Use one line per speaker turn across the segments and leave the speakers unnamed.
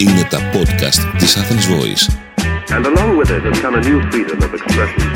Είναι τα podcast της Athens Voice.
And along with it has come a new freedom of expression.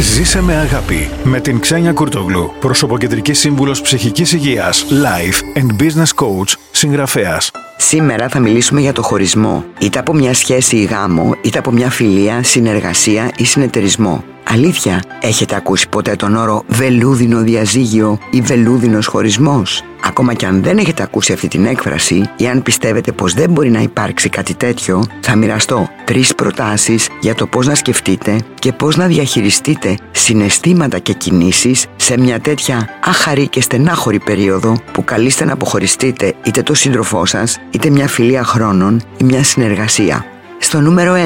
Ζήσε με αγάπη με την Ξένια Κουρτογλου, προσωποκεντρική σύμβουλος ψυχικής υγείας, life and business coach, συγγραφέας.
Σήμερα θα μιλήσουμε για το χωρισμό, είτε από μια σχέση ή γάμο, είτε από μια φιλία, συνεργασία ή συνεταιρισμό. Αλήθεια, έχετε ακούσει ποτέ τον όρο βελούδινο διαζύγιο ή βελούδινος χωρισμός; Ακόμα και αν δεν έχετε ακούσει αυτή την έκφραση ή αν πιστεύετε πως δεν μπορεί να υπάρξει κάτι τέτοιο, θα μοιραστώ τρεις προτάσεις για το πώς να σκεφτείτε και πώς να διαχειριστείτε συναισθήματα και κινήσεις σε μια τέτοια άχαρη και στενάχωρη περίοδο που καλείστε να αποχωριστείτε είτε το σύντροφό σας, είτε μια φιλία χρόνων ή μια συνεργασία. Στο νούμερο 1.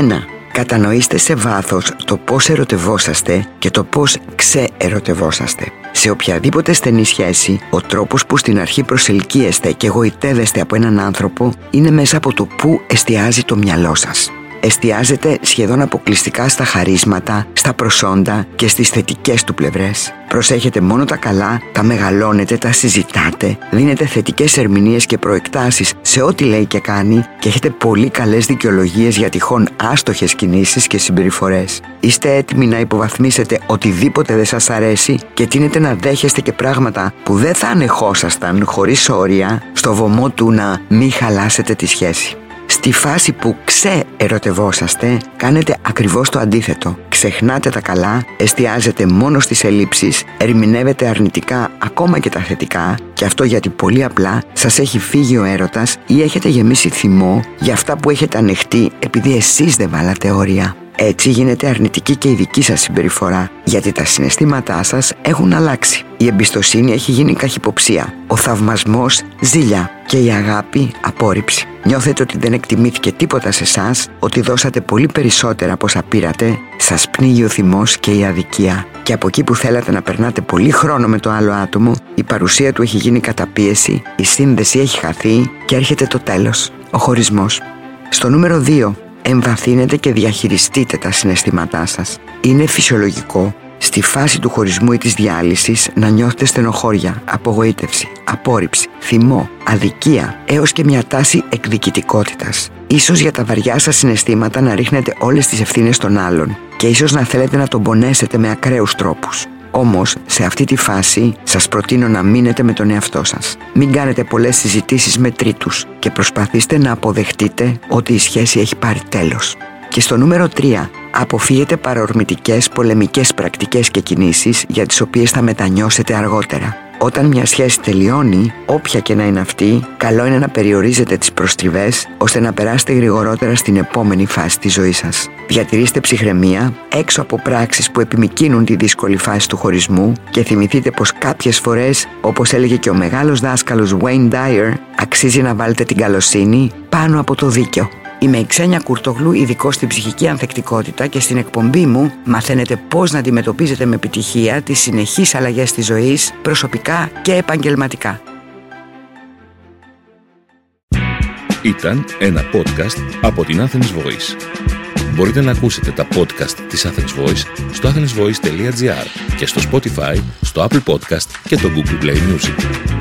Κατανοήστε σε βάθος το πώς ερωτευόσαστε και το πώς ξεερωτευόσαστε. Σε οποιαδήποτε στενή σχέση, ο τρόπος που στην αρχή προσελκύεστε και εγωιτεύεστε από έναν άνθρωπο είναι μέσα από το πού εστιάζει το μυαλό σας εστιάζεται σχεδόν αποκλειστικά στα χαρίσματα, στα προσόντα και στις θετικές του πλευρές. Προσέχετε μόνο τα καλά, τα μεγαλώνετε, τα συζητάτε, δίνετε θετικές ερμηνείες και προεκτάσεις σε ό,τι λέει και κάνει και έχετε πολύ καλές δικαιολογίες για τυχόν άστοχες κινήσεις και συμπεριφορές. Είστε έτοιμοι να υποβαθμίσετε οτιδήποτε δεν σας αρέσει και τίνετε να δέχεστε και πράγματα που δεν θα ανεχόσασταν χωρίς όρια στο βωμό του να μην χαλάσετε τη σχέση. Στη φάση που ξεερωτευόσαστε κάνετε ακριβώς το αντίθετο. Ξεχνάτε τα καλά, εστιάζετε μόνο στις ελλείψεις, ερμηνεύετε αρνητικά ακόμα και τα θετικά και αυτό γιατί πολύ απλά σας έχει φύγει ο έρωτας ή έχετε γεμίσει θυμό για αυτά που έχετε ανεχτεί επειδή εσείς δεν βάλατε όρια. Έτσι γίνεται αρνητική και η δική σας συμπεριφορά, γιατί τα συναισθήματά σας έχουν αλλάξει. Η εμπιστοσύνη έχει γίνει καχυποψία, ο θαυμασμός ζήλια και η αγάπη απόρριψη. Νιώθετε ότι δεν εκτιμήθηκε τίποτα σε εσάς, ότι δώσατε πολύ περισσότερα από όσα πήρατε, σας πνίγει ο θυμός και η αδικία. Και από εκεί που θέλατε να περνάτε πολύ χρόνο με το άλλο άτομο, η παρουσία του έχει γίνει καταπίεση, η σύνδεση έχει χαθεί και έρχεται το τέλος, ο χωρισμός. Στο νούμερο 2, εμβαθύνετε και διαχειριστείτε τα συναισθήματά σας. Είναι φυσιολογικό στη φάση του χωρισμού ή της διάλυσης να νιώθετε στενοχώρια, απογοήτευση, απόρριψη, θυμό, αδικία έως και μια τάση εκδικητικότητας. Ίσως για τα βαριά σας συναισθήματα να ρίχνετε όλες τις ευθύνες των άλλων και ίσως να θέλετε να τον πονέσετε με ακραίους τρόπους. Όμως, σε αυτή τη φάση, σας προτείνω να μείνετε με τον εαυτό σας. Μην κάνετε πολλές συζητήσεις με τρίτους και προσπαθήστε να αποδεχτείτε ότι η σχέση έχει πάρει τέλος. Και στο νούμερο 3, αποφύγετε παρορμητικές πολεμικές πρακτικές και κινήσεις για τις οποίες θα μετανιώσετε αργότερα. Όταν μια σχέση τελειώνει, όποια και να είναι αυτή, καλό είναι να περιορίζετε τις προστριβές ώστε να περάσετε γρηγορότερα στην επόμενη φάση της ζωής σας. Διατηρήστε ψυχραιμία έξω από πράξεις που επιμικίνουν τη δύσκολη φάση του χωρισμού και θυμηθείτε πως κάποιες φορές, όπως έλεγε και ο μεγάλος δάσκαλος Wayne Dyer, αξίζει να βάλετε την καλοσύνη πάνω από το δίκιο. Είμαι η Ξένια Κουρτογλού, ειδικός στην ψυχική ανθεκτικότητα και στην εκπομπή μου μαθαίνετε πώς να αντιμετωπίζετε με επιτυχία τις συνεχείς αλλαγές της ζωής, προσωπικά και επαγγελματικά.
Ήταν ένα podcast από την Athens Voice. Μπορείτε να ακούσετε τα podcast της Athens Voice στο athensvoice.gr και στο Spotify, στο Apple Podcast και το Google Play Music.